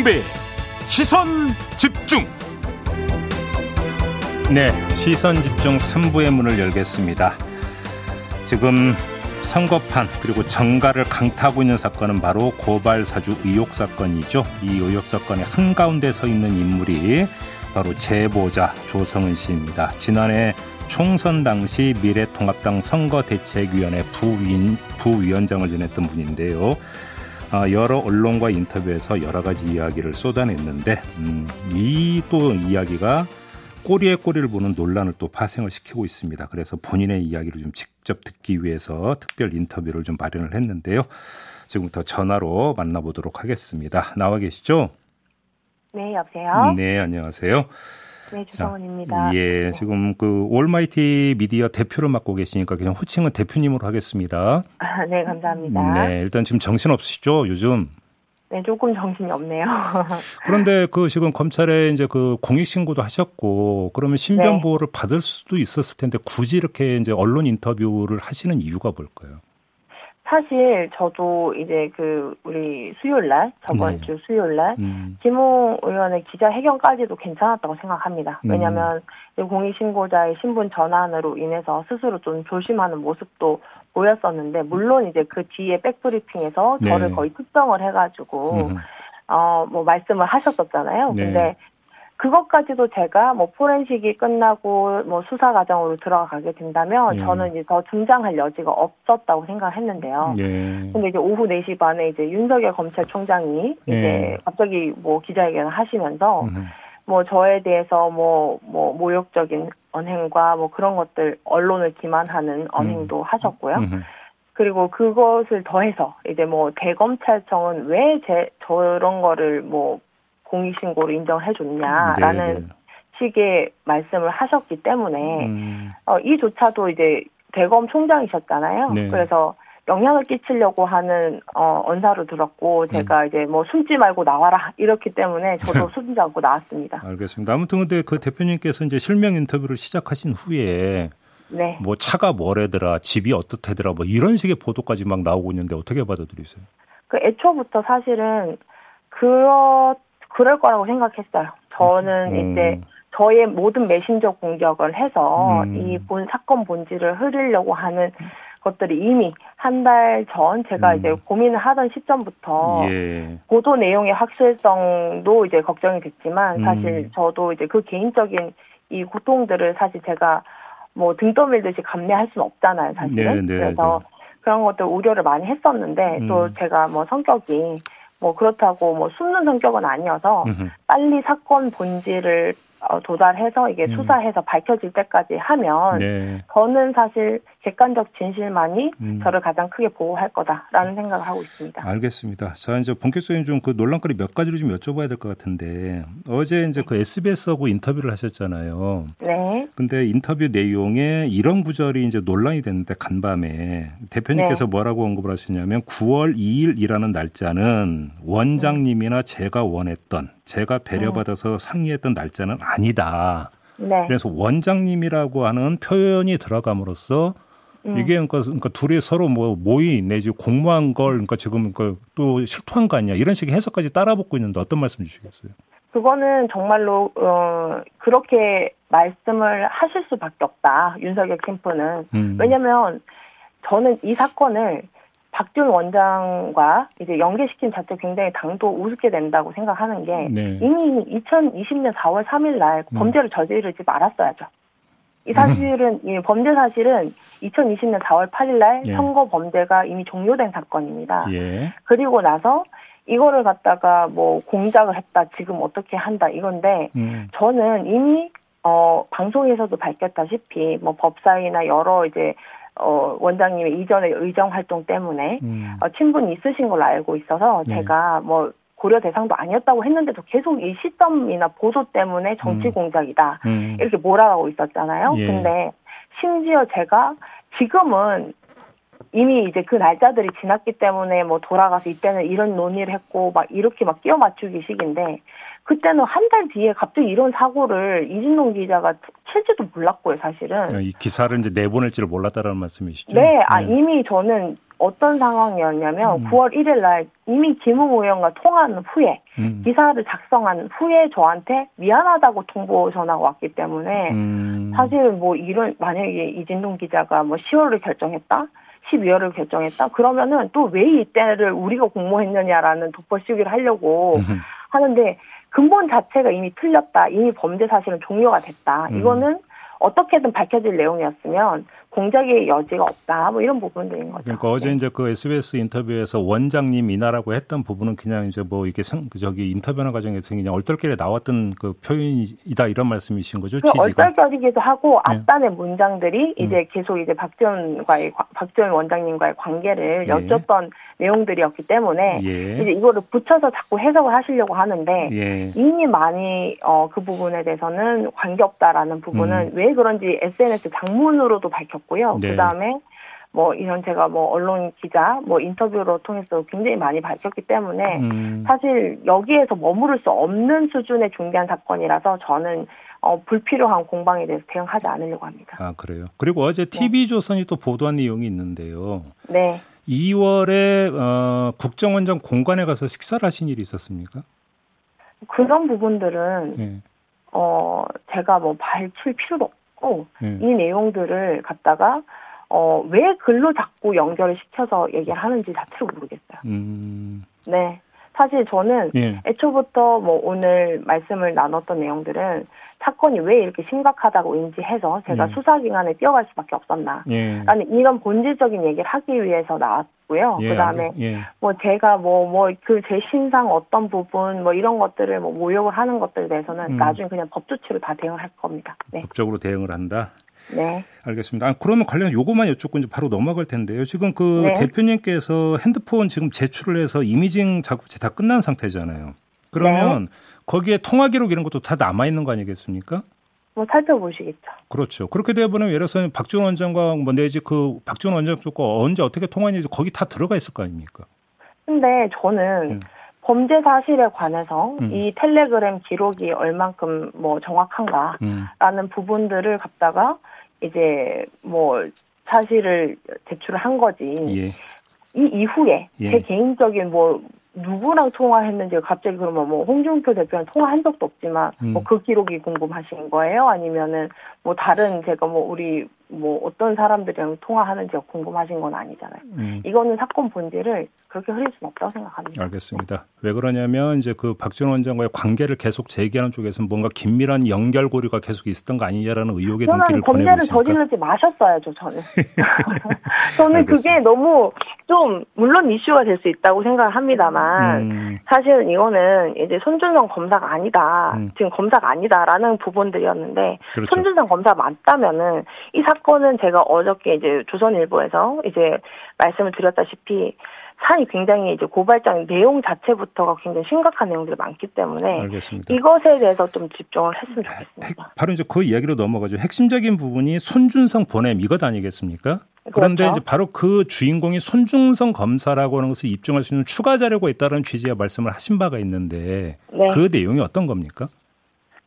김종배 시선 집중. 네 시선 집중 3부의 문을 열겠습니다. 지금 선거판 그리고 정가를 강타하고 있는 사건은 바로 고발 사주 의혹 사건이죠. 이 의혹 사건의 한가운데 서 있는 인물이 바로 제보자 조성은 씨입니다. 지난해 총선 당시 미래통합당 선거대책위원회 부위인, 부위원장을 지냈던 분인데요. 아, 여러 언론과 인터뷰에서 여러 가지 이야기를 쏟아냈는데 음, 이 또 이야기가 꼬리에 꼬리를 보는 논란을 또 파생을 시키고 있습니다. 그래서 본인의 이야기를 좀 직접 듣기 위해서 특별 인터뷰를 좀 마련을 했는데요. 지금부터 전화로 만나보도록 하겠습니다. 나와 계시죠? 네, 여보세요? 네, 안녕하세요. 네, 주성원입니다. 예, 네. 지금 그 올마이티 미디어 대표를 맡고 계시니까 그냥 호칭은 대표님으로 하겠습니다. 아, 네, 감사합니다. 네, 일단 지금 정신 없으시죠, 요즘? 네, 조금 정신이 없네요. 그런데 그 지금 검찰에 이제 그 공익 신고도 하셨고 그러면 신변 네. 보호를 받을 수도 있었을 텐데 굳이 이렇게 이제 언론 인터뷰를 하시는 이유가 뭘까요? 사실 저도 이제 그 우리 수요일 날 저번 네. 주 수요일 날 음. 김웅 의원의 기자 회견까지도 괜찮았다고 생각합니다. 음. 왜냐하면 공익 신고자의 신분 전환으로 인해서 스스로 좀 조심하는 모습도 보였었는데 물론 이제 그 뒤에 백브리핑에서 저를 네. 거의 특정을 해가지고 음. 어뭐 말씀을 하셨었잖아요. 네. 근데 그것까지도 제가 뭐 포렌식이 끝나고 뭐 수사 과정으로 들어가게 된다면 예. 저는 이제 더 등장할 여지가 없었다고 생각했는데요. 예. 근데 이제 오후 4시 반에 이제 윤석열 검찰총장이 예. 이제 갑자기 뭐 기자회견을 하시면서 음. 뭐 저에 대해서 뭐뭐 뭐 모욕적인 언행과 뭐 그런 것들 언론을 기만하는 언행도 음. 하셨고요. 음. 그리고 그것을 더해서 이제 뭐 대검찰청은 왜 제 저런 거를 뭐 공익신고로 인정해 줬냐라는 네, 네. 식의 말씀을 하셨기 때문에 음. 어, 이조차도 이제 대검 총장이셨잖아요. 네. 그래서 영향을 끼치려고 하는 어, 언사로 들었고 제가 음. 이제 뭐 숨지 말고 나와라 이렇기 때문에 저도 숨지 않고 나왔습니다. 알겠습니다. 아무튼 근데 그 대표님께서 이제 실명 인터뷰를 시작하신 후에 네. 뭐 차가 뭐래더라, 집이 어떻대더라, 뭐 이런 식의 보도까지 막 나오고 있는데 어떻게 받아들이세요? 그 애초부터 사실은 그렇 그럴 거라고 생각했어요. 저는 음. 이제 저의 모든 메신저 공격을 해서 음. 이본 사건 본질을 흐리려고 하는 것들이 이미 한 달 전 제가 음. 이제 고민을 하던 시점부터 예. 보도 내용의 확실성도 이제 걱정이 됐지만 사실 음. 저도 이제 그 개인적인 이 고통들을 사실 제가 뭐 등 떠밀듯이 감내할 수는 없잖아요, 사실은. 네, 네, 그래서 네. 그런 것들 우려를 많이 했었는데 또 음. 제가 뭐 성격이 뭐 그렇다고 뭐 숨는 성격은 아니어서 빨리 사건 본질을 어, 도달해서 이게 음. 수사해서 밝혀질 때까지 하면 네. 저는 사실 객관적 진실만이 음. 저를 가장 크게 보호할 거다라는 생각을 하고 있습니다. 알겠습니다. 자 이제 본격적인 좀 그 논란거리 몇 가지를 좀 여쭤봐야 될 것 같은데 어제 이제 그 SBS하고 인터뷰를 하셨잖아요. 네. 근데 인터뷰 내용에 이런 구절이 이제 논란이 됐는데 간밤에 대표님께서 네. 뭐라고 언급을 하셨냐면 9월 2일이라는 날짜는 원장님이나 제가 원했던 제가 배려받아서 상의했던 날짜는 아니다. 네. 그래서 원장님이라고 하는 표현이 들어감으로써 음. 이게 그러니까, 그러니까 둘이 서로 뭐 모의 내지 공모한 걸 그러니까 지금 그러니까 또 실토한 거 아니야 이런 식의 해석까지 따라붙고 있는데 어떤 말씀 주시겠어요? 그거는 정말로 어 그렇게 말씀을 하실 수밖에 없다 윤석열 캠프는 음. 왜냐하면 저는 이 사건을 박준 원장과 이제 연계시킨 자체 굉장히 당도 우습게 된다고 생각하는 게 네. 이미 2020년 4월 3일 날 음. 범죄를 저지르지 말았어야죠. 이 사실은 이 범죄 사실은 2020년 4월 8일 날 예. 선거 범죄가 이미 종료된 사건입니다. 예. 그리고 나서 이거를 갖다가 뭐 공작을 했다 지금 어떻게 한다 이건데 음. 저는 이미 어 방송에서도 밝혔다시피 뭐 법사위나 여러 이제 어, 원장님의 이전의 의정 활동 때문에 음. 어, 친분이 있으신 걸로 알고 있어서 네. 제가 뭐 고려 대상도 아니었다고 했는데도 계속 이 시점이나 보도 때문에 정치 음. 공작이다 음. 이렇게 몰아가고 있었잖아요. 예. 근데 심지어 제가 지금은 이미 이제 그 날짜들이 지났기 때문에 뭐 돌아가서 이때는 이런 논의를 했고 막 이렇게 막 끼워 맞추기 식인데 그때는 한 달 뒤에 갑자기 이런 사고를 이진동 기자가 칠지도 몰랐고요, 사실은. 이 기사를 이제 내보낼지를 몰랐다라는 말씀이시죠? 네, 아, 네. 이미 저는 어떤 상황이었냐면 음. 9월 1일 날 이미 김웅 의원과 통화한 후에 음. 기사를 작성한 후에 저한테 미안하다고 통보 전화가 왔기 때문에 음. 사실 뭐 이런 만약에 이진동 기자가 뭐 10월을 결정했다 12월을 결정했다 그러면은 또 왜 이때를 우리가 공모했느냐라는 돋보 시기를 하려고 음. 하는데 근본 자체가 이미 틀렸다 이미 범죄 사실은 종료가 됐다 음. 이거는 어떻게든 밝혀질 내용이었으면 공작의 여지가 없다. 뭐 이런 부분들인 거죠. 그러니까 어제 네. 이제 그 SBS 인터뷰에서 원장님 이나라고 했던 부분은 그냥 이제 뭐 이게 상, 그 저기 인터뷰하는 과정에서 그냥 얼떨결에 나왔던 그 표현이다 이런 말씀이신 거죠? 그 얼떨결이기도 하고 네. 앞단의 문장들이 음. 이제 계속 이제 박지원과의 박지원 원장님과의 관계를 예. 여쭸던 내용들이었기 때문에 예. 이제 이거를 붙여서 자꾸 해석을 하시려고 하는데 예. 이미 많이 어, 그 부분에 대해서는 관계 없다라는 부분은 음. 왜 그런지 SNS 장문으로도 밝혔. 있었고요. 네. 그 다음에 뭐 이런 제가 뭐 언론 기자 뭐 인터뷰로 통해서 굉장히 많이 밝혔기 때문에 음. 사실 여기에서 머무를 수 없는 수준의 중대한 사건이라서 저는 어, 불필요한 공방에 대해서 대응하지 않으려고 합니다. 아 그래요. 그리고 어제 TV조선이 네. 또 보도한 내용이 있는데요. 네. 2월에 어, 국정원장 공관에 가서 식사를 하신 일이 있었습니까? 그런 부분들은 네. 어 제가 뭐 밝힐 필요도 있고 음. 이 내용들을 갖다가 어, 왜 글로 자꾸 연결을 시켜서 얘기를 하는지 자체를 모르겠어요. 음. 네. 사실 저는 예. 애초부터 뭐 오늘 말씀을 나눴던 내용들은 사건이 왜 이렇게 심각하다고 인지해서 제가 예. 수사기관에 뛰어갈 수밖에 없었나. 예. 라는 이런 본질적인 얘기를 하기 위해서 나왔고요. 예, 그 다음에 예. 뭐 제가 뭐, 뭐 그 제 신상 어떤 부분 뭐 이런 것들을 뭐 모욕을 하는 것들에 대해서는 음. 나중에 그냥 법조치로 다 대응을 할 겁니다. 네. 법적으로 대응을 한다? 네. 알겠습니다. 아, 그러면 관련 요거만 여쭙고 이제 바로 넘어갈 텐데요. 지금 그 네. 대표님께서 핸드폰 지금 제출을 해서 이미징 작업이 다 끝난 상태잖아요. 그러면 네. 거기에 통화 기록 이런 것도 다 남아 있는 거 아니겠습니까? 뭐 살펴보시겠죠. 그렇죠. 그렇게 되면 예를 들어서 박지원 원장과 뭐 내지 그 박지원 원장 쪽과 언제 어떻게 통화했는지 거기 다 들어가 있을 거 아닙니까? 근데 저는 음. 범죄 사실에 관해서 음. 이 텔레그램 기록이 얼만큼 뭐 정확한가라는 음. 부분들을 갖다가 이제 뭐 사실을 제출을 한 거지. 예. 이 이후에 예. 제 개인적인 뭐 누구랑 통화했는지 갑자기 그러면 뭐 홍준표 대표랑 통화한 적도 없지만 음. 뭐그 기록이 궁금하신 거예요? 아니면은 뭐 다른 제가 뭐 우리 뭐 어떤 사람들이랑 통화하는지가 궁금하신 건 아니잖아요. 음. 이거는 사건 본질을 그렇게 흐릴 수는 없다고 생각합니다. 알겠습니다. 왜 그러냐면 이제 그 박지원 원장과의 관계를 계속 제기하는 쪽에서는 뭔가 긴밀한 연결고리가 계속 있었던 거 아니냐라는 의혹의 눈길을 보내고 있습니다. 범죄를 저지르지 마셨어야죠, 저는. 저는 그게 너무 좀 물론 이슈가 될 수 있다고 생각을 합니다만 음. 사실은 이거는 이제 손준성 검사가 아니다. 음. 지금 검사가 아니다라는 부분들이었는데 그렇죠. 손준성 검사 맞다면은 이 사건은 제가 어저께 이제 조선일보에서 이제 말씀을 드렸다시피 사안이 굉장히 이제 고발장 내용 자체부터가 굉장히 심각한 내용들이 많기 때문에 알겠습니다. 이것에 대해서 좀 집중을 했으면 좋겠습니다. 바로 이제 그 이야기로 넘어가죠. 핵심적인 부분이 손준성 보냄 이것 아니겠습니까? 그런데 그렇죠. 이제 바로 그 주인공이 손준성 검사라고 하는 것을 입증할 수 있는 추가 자료가 있다는 취지의 말씀을 하신 바가 있는데 네. 그 내용이 어떤 겁니까?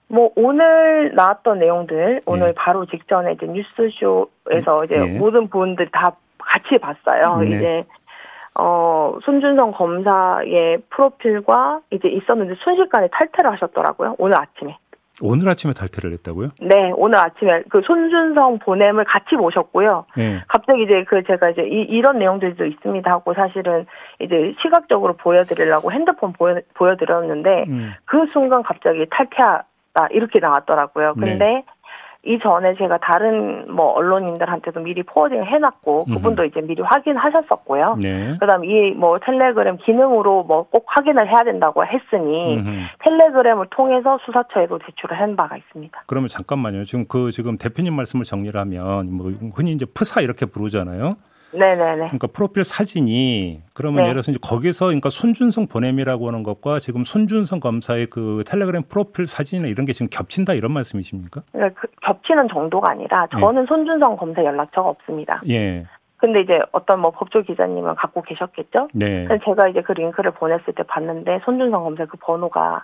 뭐 오늘 나왔던 내용들 오늘 네. 바로 직전에 이제 뉴스쇼에서 이제 네. 모든 분들 다 같이 봤어요. 네. 이제 어, 손준성 검사의 프로필과 이제 있었는데 순식간에 탈퇴를 하셨더라고요. 오늘 아침에. 오늘 아침에 탈퇴를 했다고요? 네, 오늘 아침에 그 손준성 보냄을 같이 모셨고요. 네. 갑자기 이제 그 제가 이제 이, 런 내용들도 있습니다 하고 사실은 이제 시각적으로 보여드리려고 핸드폰 보여, 보여드렸는데 음. 그 순간 갑자기 탈퇴 하다 이렇게 나왔더라고요. 근데 네. 이전에 제가 다른 뭐 언론인들한테도 미리 포워딩을 해놨고 그분도 이제 미리 확인하셨었고요. 네. 그다음 이 뭐 텔레그램 기능으로 뭐 꼭 확인을 해야 된다고 했으니 음흠. 텔레그램을 통해서 수사처에도 제출을 한 바가 있습니다. 그러면 잠깐만요. 지금 그 지금 대표님 말씀을 정리를 하면 뭐 흔히 이제 프사 이렇게 부르잖아요. 네네네. 그러니까 프로필 사진이 그러면 네. 예를 들어서 이제 거기서 그러니까 손준성 보냄이라고 하는 것과 지금 손준성 검사의 그 텔레그램 프로필 사진이나 이런 게 지금 겹친다 이런 말씀이십니까? 그러니까 그 겹치는 정도가 아니라 저는 네. 손준성 검사 연락처가 없습니다. 예. 근데 이제 어떤 뭐 법조 기자님은 갖고 계셨겠죠? 네. 제가 이제 그 링크를 보냈을 때 봤는데 손준성 검사 그 번호가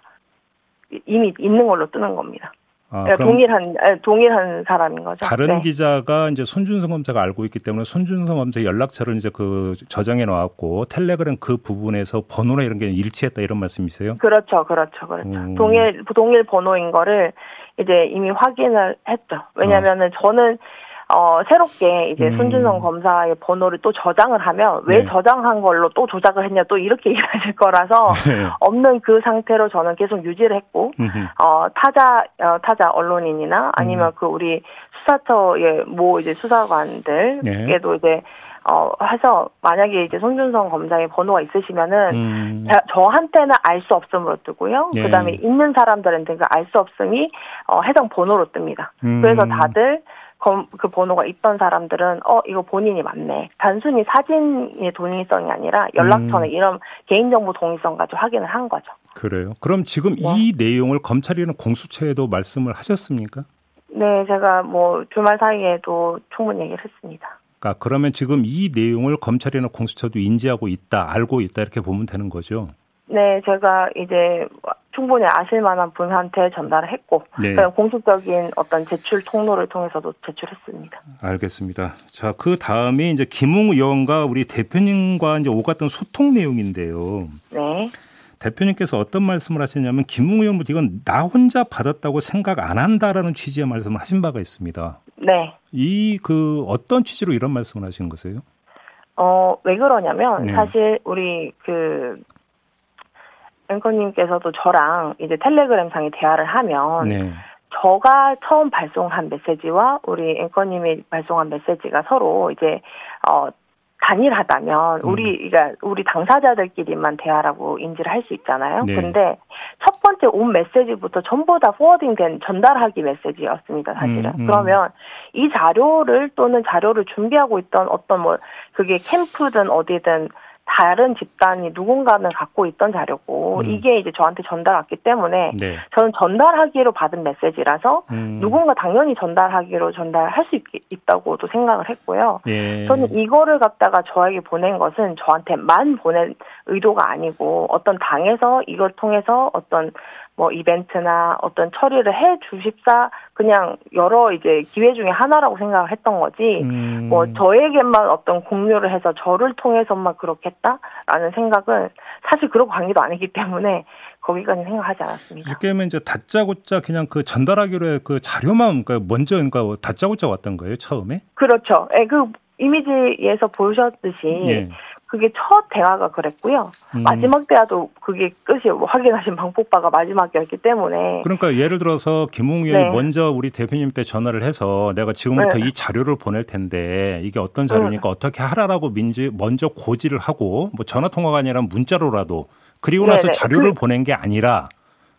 이미 있는 걸로 뜨는 겁니다. 아, 네, 동일한 네, 동일한 사람인 거죠. 다른 네. 기자가 이제 손준성 검사가 알고 있기 때문에 손준성 검사 연락처를 이제 그 저장해 놓았고 텔레그램 그 부분에서 번호나 이런 게 일치했다 이런 말씀이세요? 그렇죠, 그렇죠, 그렇죠. 음. 동일 동일 번호인 거를 이제 이미 확인을 했죠. 왜냐하면은 어. 저는 어, 새롭게 이제 음. 손준성 검사의 번호를 또 저장을 하면 왜 네. 저장한 걸로 또 조작을 했냐 또 이렇게 얘기하실 거라서 네. 없는 그 상태로 저는 계속 유지를 했고 어, 타자 어, 타자 언론인이나 아니면 음. 그 우리 수사처의 뭐 이제 수사관들에도 네. 이제 어, 해서 만약에 이제 손준성 검사의 번호가 있으시면은 음. 저한테는 알 수 없음으로 뜨고요. 네. 그다음에 있는 사람들한테 그 알 수 없음이 어, 해당 번호로 뜹니다. 음. 그래서 다들 그 번호가 있던 사람들은 어 이거 본인이 맞네. 단순히 사진의 동의성이 아니라 연락처나 음. 이런 개인정보 동의성까지 확인을 한 거죠. 그래요. 그럼 지금 네. 이 내용을 검찰이는 공수처에도 말씀을 하셨습니까? 네, 제가 뭐 주말 사이에도 충분히 얘기를 했습니다. 그러니까 그러면 지금 이 내용을 검찰이나 공수처도 인지하고 있다, 알고 있다 이렇게 보면 되는 거죠. 네, 제가 이제 충분히 아실 만한 분한테 전달을 했고 네. 공식적인 어떤 제출 통로를 통해서도 제출했습니다. 알겠습니다. 자, 그 다음에 이제 김웅 의원과 우리 대표님과 이제 오갔던 소통 내용인데요. 네. 대표님께서 어떤 말씀을 하셨냐면 김웅 의원부터 이건 나 혼자 받았다고 생각 안 한다라는 취지의 말씀을 하신 바가 있습니다. 네. 이 그 어떤 취지로 이런 말씀을 하신 거세요? 어, 왜 그러냐면 네. 사실 우리 그 앵커님께서도 저랑 이제 텔레그램 상에 대화를 하면 네. 저가 처음 발송한 메시지와 우리 앵커님이 발송한 메시지가 서로 이제 어 단일하다면 음. 우리 그러니까 우리 당사자들끼리만 대화라고 인지를 할 수 있잖아요. 네. 근데 첫 번째 온 메시지부터 전부 다 포워딩된 전달하기 메시지였습니다. 사실은. 음, 음. 그러면 이 자료를 또는 자료를 준비하고 있던 어떤 뭐 그게 캠프든 어디든 다른 집단이 누군가는 갖고 있던 자료고 음. 이게 이제 저한테 전달 왔기 때문에 네. 저는 전달하기로 받은 메시지라서 음. 누군가 당연히 전달하기로 전달할 수 있, 다고도 생각을 했고요. 예. 저는 이거를 갖다가 저에게 보낸 것은 저한테만 보낸 의도가 아니고 어떤 당에서 이걸 통해서 어떤 뭐 이벤트나 어떤 처리를 해 주십사 그냥 여러 이제 기회 중에 하나라고 생각을 했던 거지 음. 뭐 저에게만 어떤 공유를 해서 저를 통해서만 그렇겠다라는 생각은 사실 그런 관계도 아니기 때문에 거기까지 생각하지 않았습니다. 이렇게 하면 이제 다짜고짜 그냥 그 전달하기로 그 자료만 그러니까 먼저 그러니까 다짜고짜 왔던 거예요 처음에? 그렇죠. 예, 그 이미지에서 보셨듯이 예. 그게 첫 대화가 그랬고요. 음. 마지막 대화도 그게 끝이 뭐 확인하신 방폭바가 마지막이었기 때문에. 그러니까 예를 들어서 김웅 의원이 네. 먼저 우리 대표님께 전화를 해서 내가 지금부터 네. 이 자료를 보낼 텐데 이게 어떤 자료니까 음. 어떻게 하라라고 민지 먼저 고지를 하고 뭐 전화 통화가 아니라 문자로라도 그리고 나서. 자료를 그, 보낸 게 아니라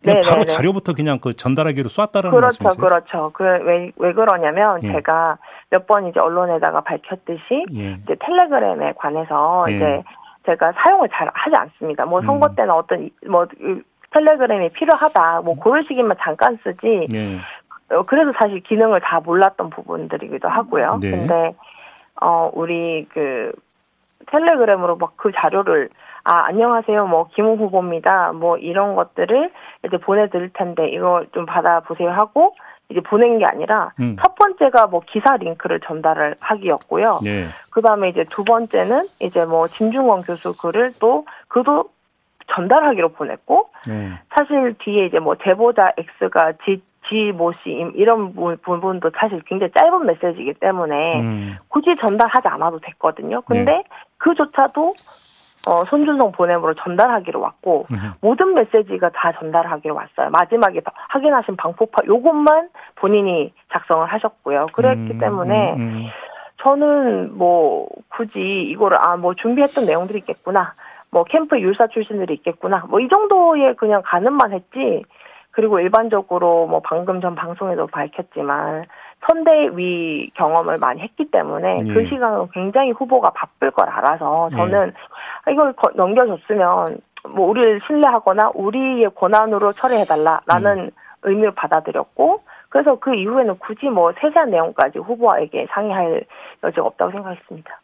그냥 바로 자료부터 그냥 그 전달하기로 쐈다라는 그렇죠, 말씀이세요? 그렇죠. 그왜왜 왜 그러냐면 예. 제가 몇 번 이제 언론에다가 밝혔듯이 예. 이제 텔레그램에 관해서 예. 이제 제가 사용을 잘 하지 않습니다. 뭐 선거 음. 때는 어떤 뭐 텔레그램이 필요하다. 뭐 그런 식이만 잠깐 쓰지. 예. 어, 그래서 사실 기능을 다 몰랐던 부분들이기도 하고요. 네. 근데 어 우리 그 텔레그램으로 막 그 자료를 아, 안녕하세요. 뭐, 김호 후보입니다. 뭐, 이런 것들을 이제 보내드릴 텐데, 이거 좀 받아보세요 하고, 이제 보낸 게 아니라, 음. 첫 번째가 뭐, 기사 링크를 전달을 하기였고요. 네. 그 다음에 이제 두 번째는, 이제 뭐, 진중원 교수 글을 또, 그도 전달하기로 보냈고, 네. 사실 뒤에 이제 뭐, 제보자 X가 지, 지모 씨 이런 부분도 사실 굉장히 짧은 메시지이기 때문에 음. 굳이 전달하지 않아도 됐거든요. 근데 네. 그조차도 어, 손준성 보냄으로 전달하기로 왔고 으흠. 모든 메시지가 다 전달하기로 왔어요. 마지막에 확인하신 방폭파 요것만 본인이 작성을 하셨고요. 그랬기 음, 때문에 음, 음. 저는 뭐 굳이 이거를 아 뭐 준비했던 내용들이 있겠구나. 뭐 캠프 율사 출신들이 있겠구나. 뭐 이 정도의 그냥 가늠만 했지. 그리고 일반적으로 뭐 방금 전 방송에도 밝혔지만 선대위 경험을 많이 했기 때문에 예. 그 시간은 굉장히 후보가 바쁠 걸 알아서 저는 예. 이걸 넘겨줬으면 뭐 우리를 신뢰하거나 우리의 권한으로 처리해달라라는 음. 의미를 받아들였고 그래서 그 이후에는 굳이 뭐 세세한 내용까지 후보에게 상의할 여지가 없다고 생각했습니다.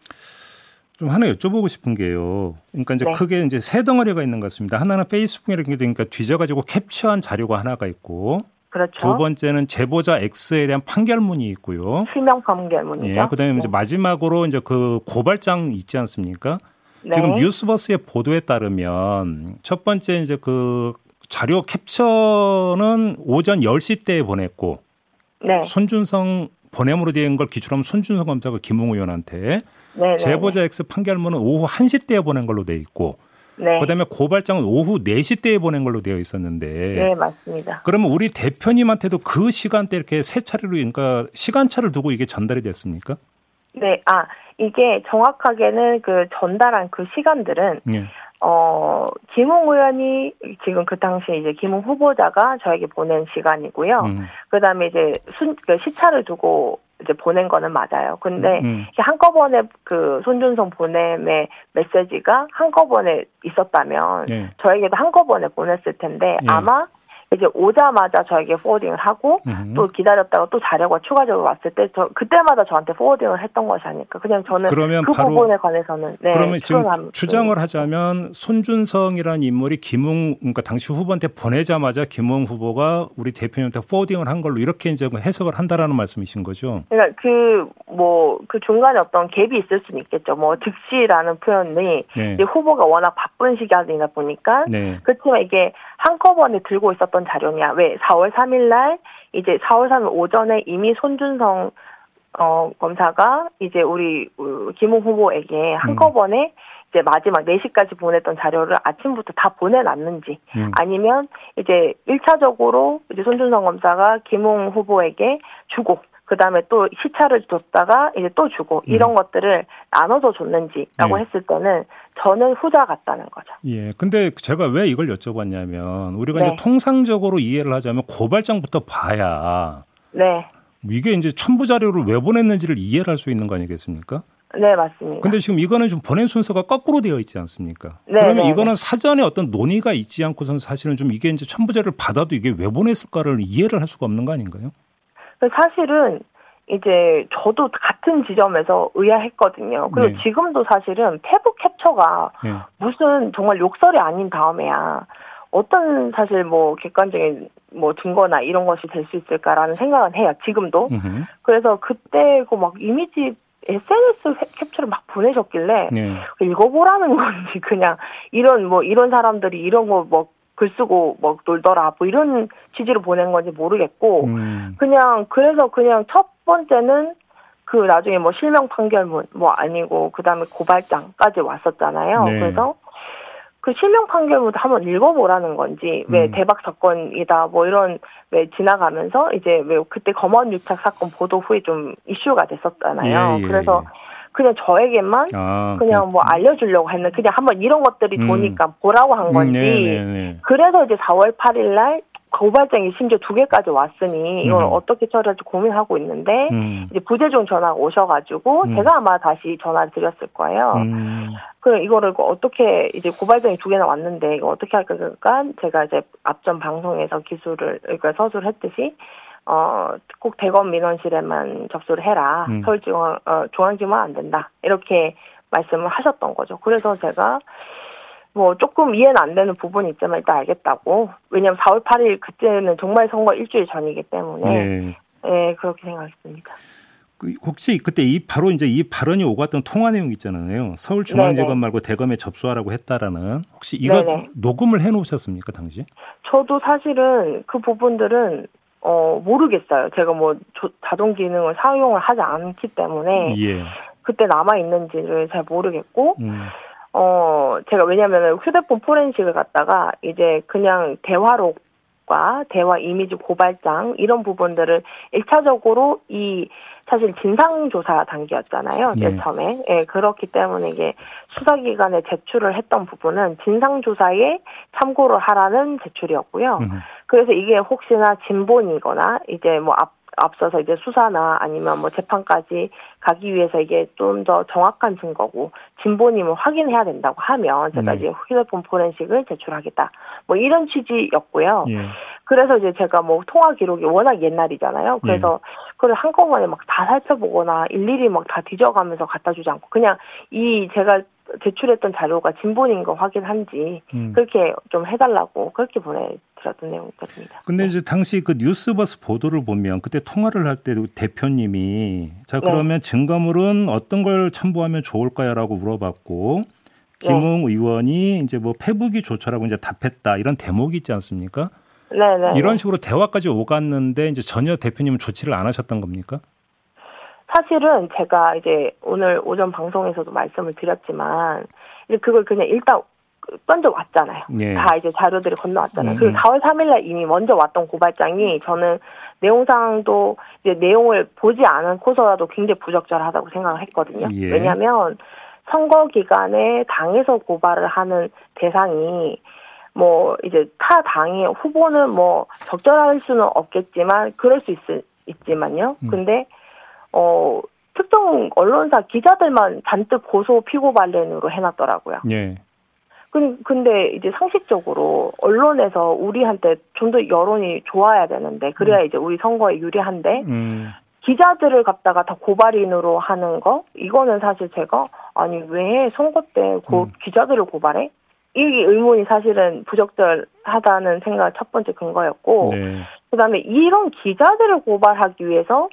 좀 하나 여쭤보고 싶은 게요. 그러니까 이제 네. 크게 이제 세 덩어리가 있는 것 같습니다. 하나는 페이스북이라는 게 그러니까 뒤져가지고 캡처한 자료가 하나가 있고 그렇죠. 두 번째는 제보자 X에 대한 판결문이 있고요. 실명 판결문이죠. 예, 그다음에 네. 이제 마지막으로 이제 그 고발장 있지 않습니까? 네. 지금 뉴스버스의 보도에 따르면 첫 번째 이제 그 자료 캡처는 오전 10시 때 보냈고 네. 손준성 보냄으로 된 걸 기출하면 손준성 검사가 김웅 의원한테 네, 네 제보자 X 판결문은 오후 1시 때에 보낸 걸로 돼 있고 네. 그다음에 고발장은 오후 4시 때에 보낸 걸로 되어 있었는데 네, 맞습니다. 그러면 우리 대표님한테도 그 시간대 이렇게 세 차례로 그러니까 시간차를 두고 이게 전달이 됐습니까? 네. 아, 이게 정확하게는 그 전달한 그 시간들은 네. 어, 김웅 의원이 지금 그 당시에 이제 김웅 후보자가 저에게 보낸 시간이고요. 음. 그 다음에 이제 순, 그 시차를 두고 이제 보낸 거는 맞아요. 근데 음. 음. 한꺼번에 그 손준성 보냄의 메시지가 한꺼번에 있었다면 네. 저에게도 한꺼번에 보냈을 텐데 네. 아마 이제 오자마자 저에게 포워딩을 하고 음. 또 기다렸다가 또 자료가 추가적으로 왔을 때 저 그때마다 저한테 포워딩을 했던 것이 아닐까. 그냥 저는 그러면 그 부분에 관해서는 네, 그러면 지금 추정을 하자면 손준성이라는 인물이 김웅 그러니까 당시 후보한테 보내자마자 김웅 후보가 우리 대표님한테 포워딩을 한 걸로 이렇게 이제 해석을 한다라는 말씀이신 거죠. 그러니까 그 뭐그 그 중간에 어떤 갭이 있을 수는 있겠죠. 뭐 즉시라는 표현이 네. 후보가 워낙 바쁜 시간이다 보니까 네. 그렇지만 이게 한꺼번에 들고 있었던 자료냐. 왜 4월 3일 날 이제 4월 3일 오전에 이미 손준성 어, 검사가 이제 우리 어, 김웅 후보에게 한꺼번에 음. 이제 마지막 4시까지 보냈던 자료를 아침부터 다 보내놨는지 음. 아니면 이제 1차적으로 이제 손준성 검사가 김웅 후보에게 주고 그 다음에 또 시차를 줬다가 이제 또 주고 음. 이런 것들을 나눠서 줬는지라고 네. 했을 때는 저는 후자 같다는 거죠. 예. 근데 제가 왜 이걸 여쭤봤냐면 우리가 네. 이제 통상적으로 이해를 하자면 고발장부터 봐야 네. 이게 이제 첨부 자료를 왜 보냈는지를 이해를 할 수 있는 거 아니겠습니까? 네, 맞습니다. 근데 지금 이거는 좀 보낸 순서가 거꾸로 되어 있지 않습니까? 네, 그러면 네, 이거는 네. 사전에 어떤 논의가 있지 않고선 사실은 좀 이게 이제 첨부자를 받아도 이게 왜 보냈을까를 이해를 할 수가 없는 거 아닌가요? 사실은 이제 저도 같은 지점에서 의아했거든요. 그리고 네. 지금도 사실은 페북 캡처가 네. 무슨 정말 욕설이 아닌 다음에야 어떤 사실 뭐 객관적인 뭐 증거나 이런 것이 될 수 있을까라는 생각은 해요. 지금도. 으흠. 그래서 그때 그 막 이미지 SNS 캡처를 막 보내셨길래 네. 읽어보라는 건지 그냥 이런 뭐 이런 사람들이 이런 거 뭐 글 쓰고 뭐 놀더라 뭐 이런 취지로 보낸 건지 모르겠고 음. 그냥 그래서 그냥 첫 번째는 그 나중에 뭐 실명 판결문 뭐 아니고 그다음에 고발장까지 왔었잖아요. 네. 그래서 그 실명 판결문도 한번 읽어보라는 건지 왜 음. 대박 사건이다 뭐 이런 왜 지나가면서 이제 왜 그때 검언 유착 사건 보도 후에 좀 이슈가 됐었잖아요. 예, 예, 그래서 예. 그냥 저에게만 아, 그냥 뭐 알려주려고 했는 그냥 한번 이런 것들이 음. 도니까 보라고 한 건지 음, 네, 그래서 이제 4월 8일 날 고발장이 심지어 두 개까지 왔으니 이걸 음. 어떻게 처리할지 고민하고 있는데 음. 이제 부재중 전화가 오셔가지고 음. 제가 아마 다시 전화를 드렸을 거예요. 음. 그럼 이거를 어떻게 이제 고발장이 두 개나 왔는데 이거 어떻게 할까 그러니까 제가 이제 앞전 방송에서 기술을 그러니까 서술을 했듯이 어, 꼭 대검 민원실에만 접수를 해라. 음. 서울중앙, 어, 중앙지만 안 된다. 이렇게 말씀을 하셨던 거죠. 그래서 제가 뭐 조금 이해는 안 되는 부분이 있지만 일단 알겠다고. 왜냐면 4월 8일 그때는 정말 선거 일주일 전이기 때문에. 네. 네 그렇게 생각했습니다. 그 혹시 그때 이 바로 이제 이 발언이 오갔던 통화 내용 있잖아요. 서울중앙지검 네네. 말고 대검에 접수하라고 했다라는 혹시 이거 네네. 녹음을 해 놓으셨습니까 당시? 저도 사실은 그 부분들은 어, 모르겠어요. 제가 뭐 조, 자동 기능을 사용을 하지 않기 때문에 예. 그때 남아 있는지를 잘 모르겠고 음. 어, 제가 왜냐면 휴대폰 포렌식을 갖다가 이제 그냥 대화 록과 대화 이미지 고발장 이런 부분들을 1차적으로 이 사실 진상조사 단계였잖아요. 네. 제 처음에. 예, 그렇기 때문에 이게 수사기관에 제출을 했던 부분은 진상조사에 참고를 하라는 제출이었고요. 음. 그래서 이게 혹시나 진본이거나 이제 뭐 앞, 앞서서 이제 수사나 아니면 뭐 재판까지 가기 위해서 이게 좀 더 정확한 증거고 진본임을 확인해야 된다고 하면 제가 네. 이제 휴대폰 포렌식을 제출하겠다. 뭐 이런 취지였고요. 예. 그래서 이제 제가 뭐 통화 기록이 워낙 옛날이잖아요. 그래서 예. 그걸 한꺼번에 막 다 살펴보거나 일일이 막 다 뒤져가면서 갖다 주지 않고 그냥 이 제가 제출했던 자료가 진본인 거 확인한지 음. 그렇게 좀 해달라고 그렇게 보내 그랬던 내용이었습니다. 근데 네. 이제 당시 그 뉴스버스 보도를 보면 그때 통화를 할 때 대표님이 자 네. 그러면 네. 증거물은 어떤 걸 첨부하면 좋을까요라고 물어봤고 김웅 네. 의원이 이제 뭐 페북이 좋죠라고 이제 답했다 이런 대목이 있지 않습니까? 네, 네. 이런 식으로 대화까지 오갔는데 이제 전혀 대표님은 조치를 안 하셨던 겁니까? 사실은 제가 이제 오늘 오전 방송에서도 말씀을 드렸지만 그걸 그냥 일단 먼저 왔잖아요. 예. 다 이제 자료들이 건너왔잖아요. 음. 그리고 4월 3일날 이미 먼저 왔던 고발장이 저는 내용상도 이제 내용을 보지 않은코서라도 굉장히 부적절하다고 생각을 했거든요. 예. 왜냐하면 선거 기간에 당에서 고발을 하는 대상이 뭐 이제 타 당의 후보는 뭐 적절할 수는 없겠지만 그럴 수 있, 있지만요. 음. 근데 어 특정 언론사 기자들만 잔뜩 고소 피고 발렌으로 해놨더라고요. 예. 근데 이제 상식적으로 언론에서 우리한테 좀 더 여론이 좋아야 되는데 그래야 음. 이제 우리 선거에 유리한데 음. 기자들을 갖다가 다 고발인으로 하는 거 이거는 사실 제가 아니 왜 선거 때 고, 음. 기자들을 고발해? 이 의문이 사실은 부적절하다는 생각 첫 번째 근거였고 네. 그다음에 이런 기자들을 고발하기 위해서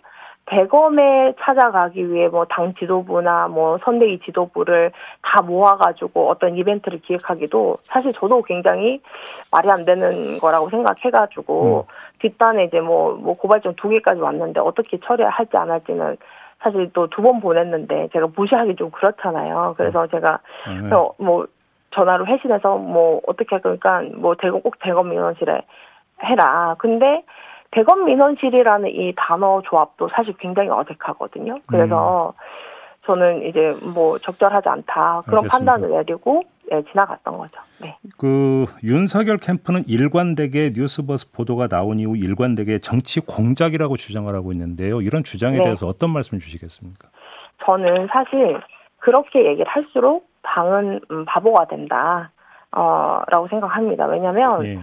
대검에 찾아가기 위해 뭐 당 지도부나 뭐 선대위 지도부를 다 모아가지고 어떤 이벤트를 기획하기도 사실 저도 굉장히 말이 안 되는 거라고 생각해가지고 음. 뒷단에 이제 뭐, 뭐 고발장 두 개까지 왔는데 어떻게 처리할지 안 할지는 사실 또 두 번 보냈는데 제가 무시하기 좀 그렇잖아요. 그래서 음. 제가 음. 뭐 전화로 회신해서 뭐 어떻게 그러니까 뭐 대검 꼭 대검 민원실에 해라. 근데 대검 민원실이라는 이 단어 조합도 사실 굉장히 어색하거든요. 그래서 음. 저는 이제 뭐 적절하지 않다 그런 알겠습니다. 판단을 내리고 네, 지나갔던 거죠. 네. 그 윤석열 캠프는 일관되게 뉴스버스 보도가 나온 이후 일관되게 정치 공작이라고 주장을 하고 있는데요. 이런 주장에 네. 대해서 어떤 말씀 주시겠습니까? 저는 사실 그렇게 얘기를 할수록 당은 음, 바보가 된다. 어, 라고 생각합니다. 왜냐면, 하 예.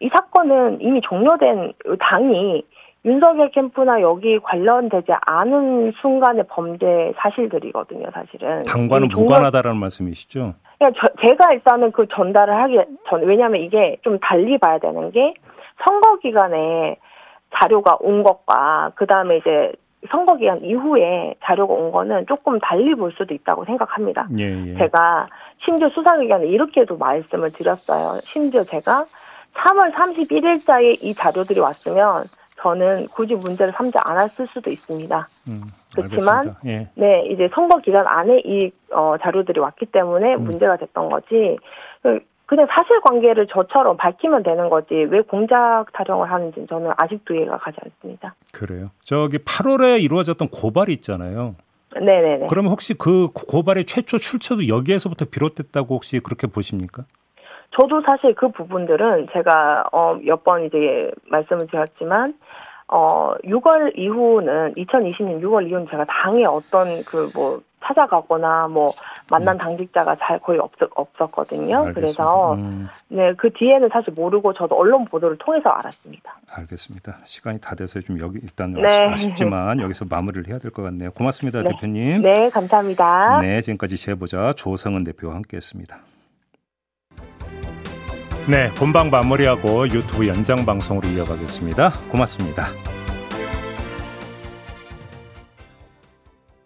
이 사건은 이미 종료된 당이 윤석열 캠프나 여기 관련되지 않은 순간의 범죄 사실들이거든요, 사실은. 당과는 무관하다라는 말씀이시죠? 그냥 저, 제가 일단은 그 전달을 하기 전, 왜냐하면 이게 좀 달리 봐야 되는 게 선거 기간에 자료가 온 것과 그 다음에 이제 선거 기간 이후에 자료가 온 거는 조금 달리 볼 수도 있다고 생각합니다. 예, 예. 제가 심지어 수사기관에 이렇게도 말씀을 드렸어요. 심지어 제가 3월 31일자에 이 자료들이 왔으면 저는 굳이 문제를 삼지 않았을 수도 있습니다. 음, 그렇지만 예. 네 이제 선거 기간 안에 이 어, 자료들이 왔기 때문에 음. 문제가 됐던 거지. 그, 그냥 사실관계를 저처럼 밝히면 되는 거지 왜 공작 타령을 하는지 저는 아직도 이해가 가지 않습니다. 그래요. 저기 8월에 이루어졌던 고발이 있잖아요. 네네네. 그러면 혹시 그 고발의 최초 출처도 여기에서부터 비롯됐다고 혹시 그렇게 보십니까? 저도 사실 그 부분들은 제가 어 몇 번 이제 말씀을 드렸지만 어 6월 이후는 2020년 6월 이후는 제가 당에 어떤 그 뭐 찾아가거나 뭐 만난 음. 당직자가 잘 거의 없, 없었거든요. 알겠습니다. 그래서 음. 네 그 뒤에는 사실 모르고 저도 언론 보도를 통해서 알았습니다. 알겠습니다. 시간이 다 돼서 좀 여기 일단 네. 아쉽지만 여기서 마무리를 해야 될 것 같네요. 고맙습니다, 네. 대표님. 네, 감사합니다. 네, 지금까지 제보자 조성은 대표와 함께했습니다. 네, 본방 마무리하고 유튜브 연장 방송으로 이어가겠습니다. 고맙습니다.